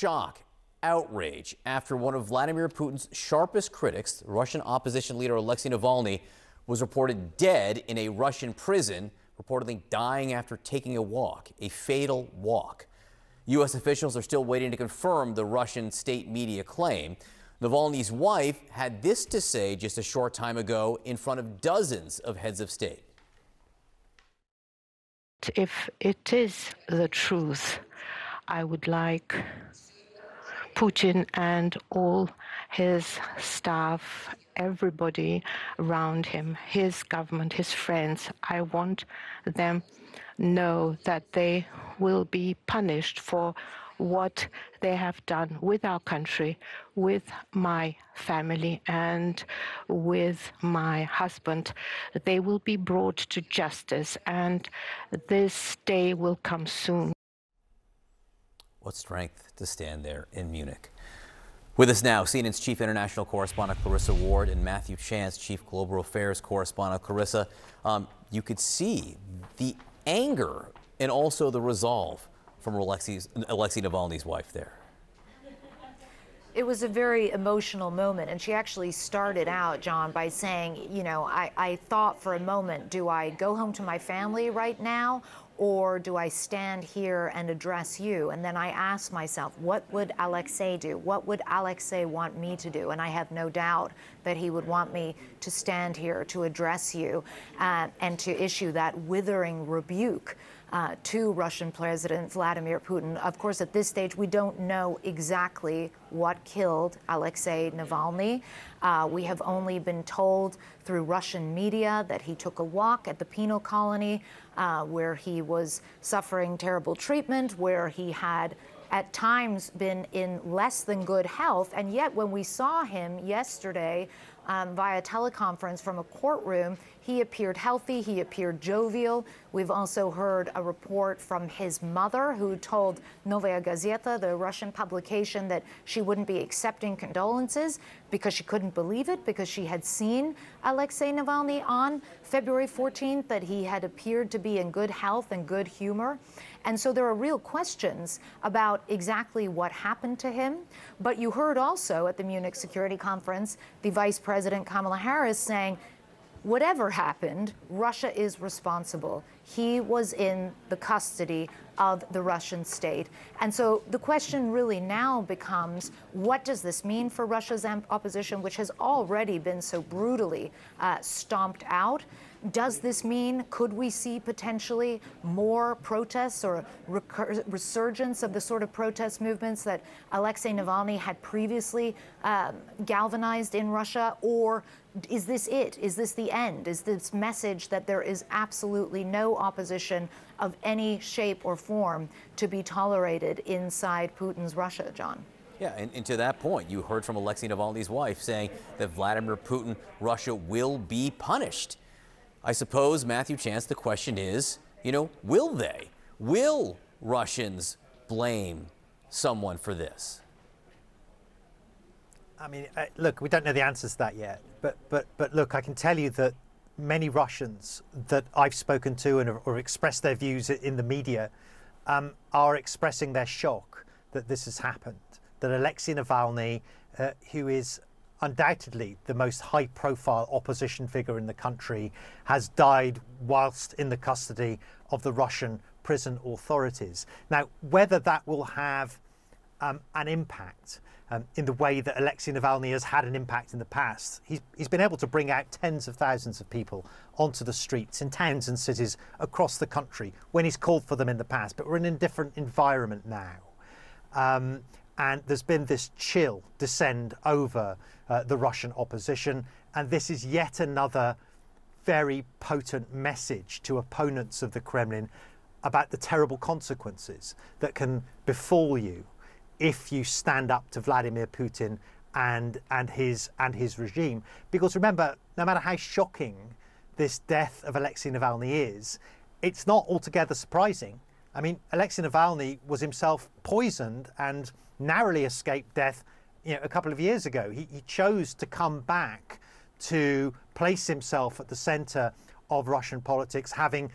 shock, outrage after one of Vladimir Putin's sharpest critics, Russian opposition leader Alexei Navalny, was reported dead in a Russian prison, reportedly dying after taking a walk, a fatal walk. U.S. officials are still waiting to confirm the Russian state media claim. Navalny's wife had this to say just a short time ago in front of dozens of heads of state. If it is the truth, I would like Putin and all his staff, everybody around him, his government, his friends, I want them know that they will be punished for what they have done with our country, with my family, and with my husband. They will be brought to justice, and this day will come soon. What strength to stand there in Munich. With us now, CNN's chief international correspondent Clarissa Ward and Matthew Chance, chief global affairs correspondent Clarissa. Um, you could see the anger and also the resolve from Alexei, Alexei Navalny's wife there. It was a very emotional moment, and she actually started out, John, by saying, you know, I, I thought for a moment, do I go home to my family right now, or do I stand here and address you? And then I ask myself, what would Alexei do? What would Alexei want me to do? And I have no doubt that he would want me to stand here to address you uh, and to issue that withering rebuke uh, to Russian President Vladimir Putin. Of course, at this stage, we don't know exactly what killed Alexei Navalny. Uh, we have only been told through Russian media that he took a walk at the penal colony uh, where he was suffering terrible treatment, where he had at times been in less than good health. And yet, when we saw him yesterday um, via teleconference from a courtroom, he appeared healthy, he appeared jovial. We've also heard a report from his mother who told Novaya Gazeta, the Russian publication, that she wouldn't be accepting condolences because she couldn't believe it, because she had seen Alexei Navalny on February 14th, that he had appeared to be in good health and good humor. And so there are real questions about exactly what happened to him. But you heard also at the Munich Security Conference the Vice President Kamala Harris saying, whatever happened, Russia is responsible. He was in the custody of the Russian state. And so the question really now becomes what does this mean for Russia's opposition, which has already been so brutally uh, stomped out? Does this mean, could we see potentially more protests or resurgence of the sort of protest movements that Alexei Navalny had previously um, galvanized in Russia? Or is this it? Is this the end? Is this message that there is absolutely no opposition of any shape or form to be tolerated inside Putin's Russia, John? Yeah, and, and, to that point, you heard from Alexei Navalny's wife saying that Vladimir Putin, Russia will be punished. I suppose, Matthew Chance, the question is, you know, will they? Will Russians blame someone for this? I mean, uh, look, we don't know the answers to that yet. But, but, but look, I can tell you that many Russians that I've spoken to and or expressed their views in the media um, are expressing their shock that this has happened. That Alexei Navalny, uh, who is undoubtedly the most high profile opposition figure in the country, has died whilst in the custody of the Russian prison authorities. Now, whether that will have um, an impact um, in the way that Alexei Navalny has had an impact in the past, he's, he's been able to bring out tens of thousands of people onto the streets in towns and cities across the country when he's called for them in the past. But we're in a different environment now. Um, and there's been this chill descend over uh, the Russian opposition. And this is yet another very potent message to opponents of the Kremlin about the terrible consequences that can befall you if you stand up to Vladimir Putin and and his and his regime. Because remember, no matter how shocking this death of Alexei Navalny is, it's not altogether surprising. I mean, Alexei Navalny was himself poisoned and narrowly escaped death you know, a couple of years ago. He, he chose to come back to place himself at the center of Russian politics, having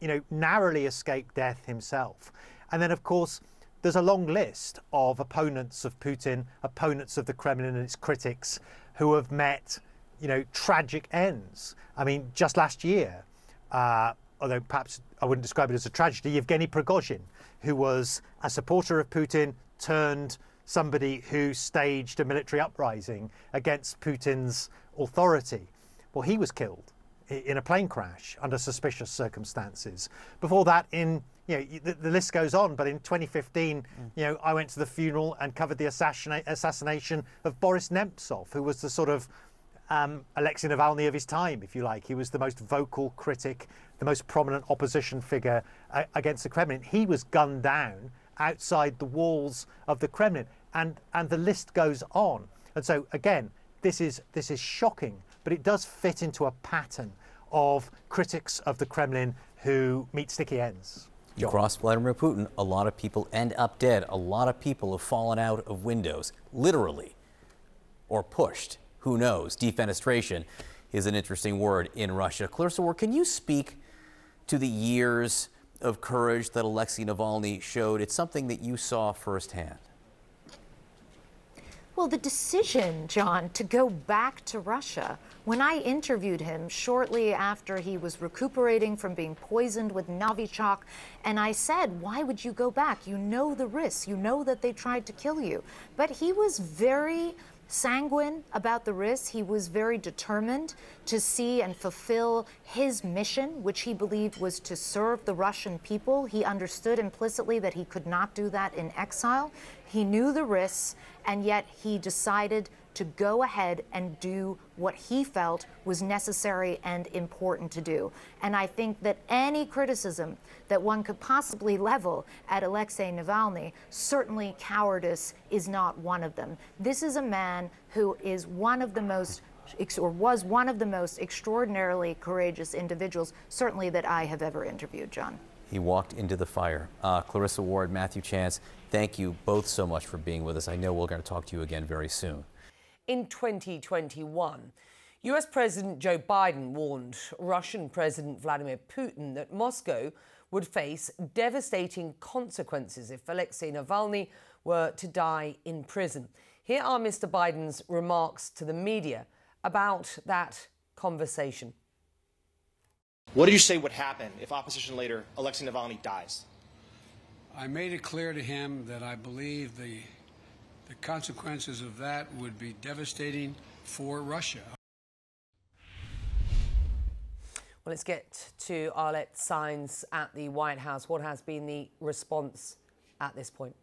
you know, narrowly escaped death himself. And then, of course, there's a long list of opponents of Putin, opponents of the Kremlin and its critics, who have met, you know, tragic ends. I mean, just last year, uh, although perhaps I wouldn't describe it as a tragedy, Yevgeny Prigozhin, who was a supporter of Putin, turned somebody who staged a military uprising against Putin's authority. Well, he was killed in a plane crash under suspicious circumstances. Before that, in you know, the, the, list goes on. But in 2015, mm. you know, I went to the funeral and covered the assassination, assassination of Boris Nemtsov, who was the sort of um, Alexei Navalny of his time, if you like. He was the most vocal critic, the most prominent opposition figure uh, against the Kremlin. He was gunned down outside the walls of the Kremlin, and and the list goes on. And so again, this is this is shocking, but it does fit into a pattern of critics of the Kremlin who meet sticky ends. You cross Vladimir Putin, a lot of people end up dead. A lot of people have fallen out of windows, literally, or pushed. Who knows? Defenestration is an interesting word in Russia. Clarissa Ward, can you speak to the years of courage that Alexei Navalny showed? It's something that you saw firsthand. Well, the decision, John, to go back to Russia, when I interviewed him shortly after he was recuperating from being poisoned with Novichok, and I said, Why would you go back? You know the risks, you know that they tried to kill you. But he was very sanguine about the risks. He was very determined to see and fulfill his mission, which he believed was to serve the Russian people. He understood implicitly that he could not do that in exile. He knew the risks, and yet he decided to go ahead and do what he felt was necessary and important to do. And I think that any criticism that one could possibly level at Alexei Navalny, certainly cowardice is not one of them. This is a man who is one of the most or was one of the most extraordinarily courageous individuals, certainly that I have ever interviewed, John. He walked into the fire. Uh, Clarissa Ward, Matthew Chance, thank you both so much for being with us. I know we're going to talk to you again very soon in 2021. US President Joe Biden warned Russian President Vladimir Putin that Moscow would face devastating consequences if Alexei Navalny were to die in prison. Here are Mr. Biden's remarks to the media about that conversation. What do you say would happen if opposition leader Alexei Navalny dies? I made it clear to him that I believe the the consequences of that would be devastating for Russia. Well, let's get to Arlette Saenz at the White House. What has been the response at this point?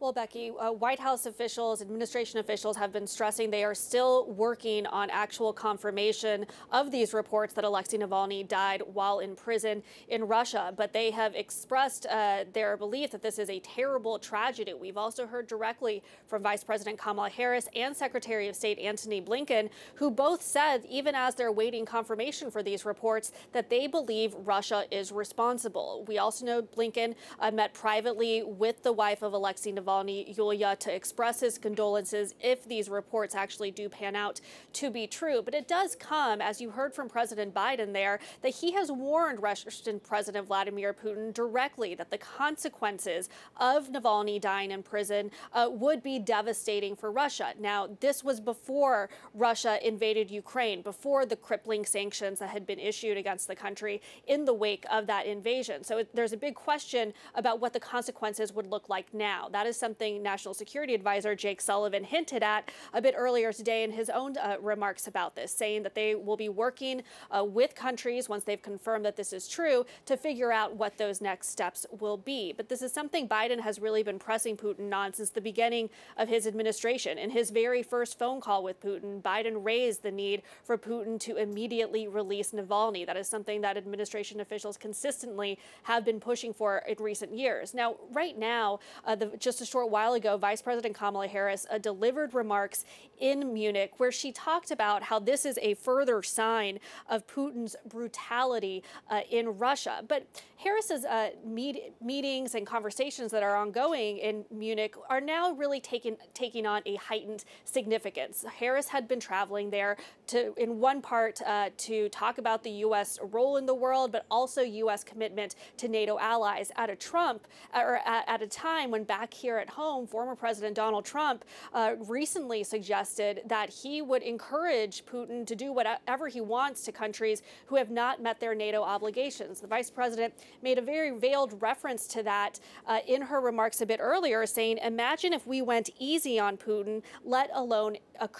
Well, Becky, uh, White House officials, administration officials have been stressing they are still working on actual confirmation of these reports that Alexei Navalny died while in prison in Russia. But they have expressed uh, their belief that this is a terrible tragedy. We've also heard directly from Vice President Kamala Harris and Secretary of State Antony Blinken, who both said, even as they're waiting confirmation for these reports, that they believe Russia is responsible. We also know Blinken uh, met privately with the wife of Alexei Navalny. Navalny, Yulia, to express his condolences if these reports actually do pan out to be true. But it does come, as you heard from President Biden there, that he has warned Russian President Vladimir Putin directly that the consequences of Navalny dying in prison uh, would be devastating for Russia. Now, this was before Russia invaded Ukraine, before the crippling sanctions that had been issued against the country in the wake of that invasion. So it, there's a big question about what the consequences would look like now. That is something National Security Advisor Jake Sullivan hinted at a bit earlier today in his own uh, remarks about this, saying that they will be working uh, with countries once they've confirmed that this is true to figure out what those next steps will be. But this is something Biden has really been pressing Putin on since the beginning of his administration. In his very first phone call with Putin, Biden raised the need for Putin to immediately release Navalny. That is something that administration officials consistently have been pushing for in recent years. Now, right now, uh, the Short while ago, Vice President Kamala Harris uh, delivered remarks in Munich where she talked about how this is a further sign of Putin's brutality uh, in Russia. But Harris's uh, meet meetings and conversations that are ongoing in Munich are now really taking taking on a heightened significance. Harris had been traveling there to, in one part, uh, to talk about the U.S. role in the world, but also U.S. commitment to NATO allies. At a Trump, or at, at a time when back here at home, former President Donald Trump uh, recently suggested that he would encourage Putin to do whatever he wants to countries who have not met their NATO obligations. The vice president made a very veiled reference to that uh, in her remarks a bit earlier, saying, Imagine if we went easy on Putin, let alone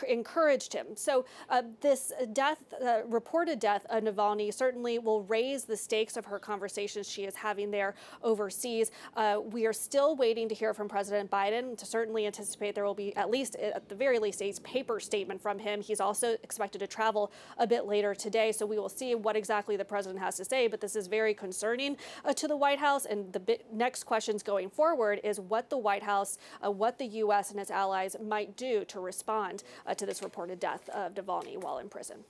encouraged him. So, uh, this death, uh, reported death of Navalny, certainly will raise the stakes of her conversations she is having there overseas. Uh, we are still waiting to hear from President Biden. To certainly anticipate there will be at least, at the very least, a paper statement from him. He's also expected to travel a bit later today, so we will see what exactly the president has to say. But this is very concerning uh, to the White House. And the next questions going forward is what the White House, uh, what the U.S. and its allies might do to respond Uh, to this reported death of Navalny while in prison.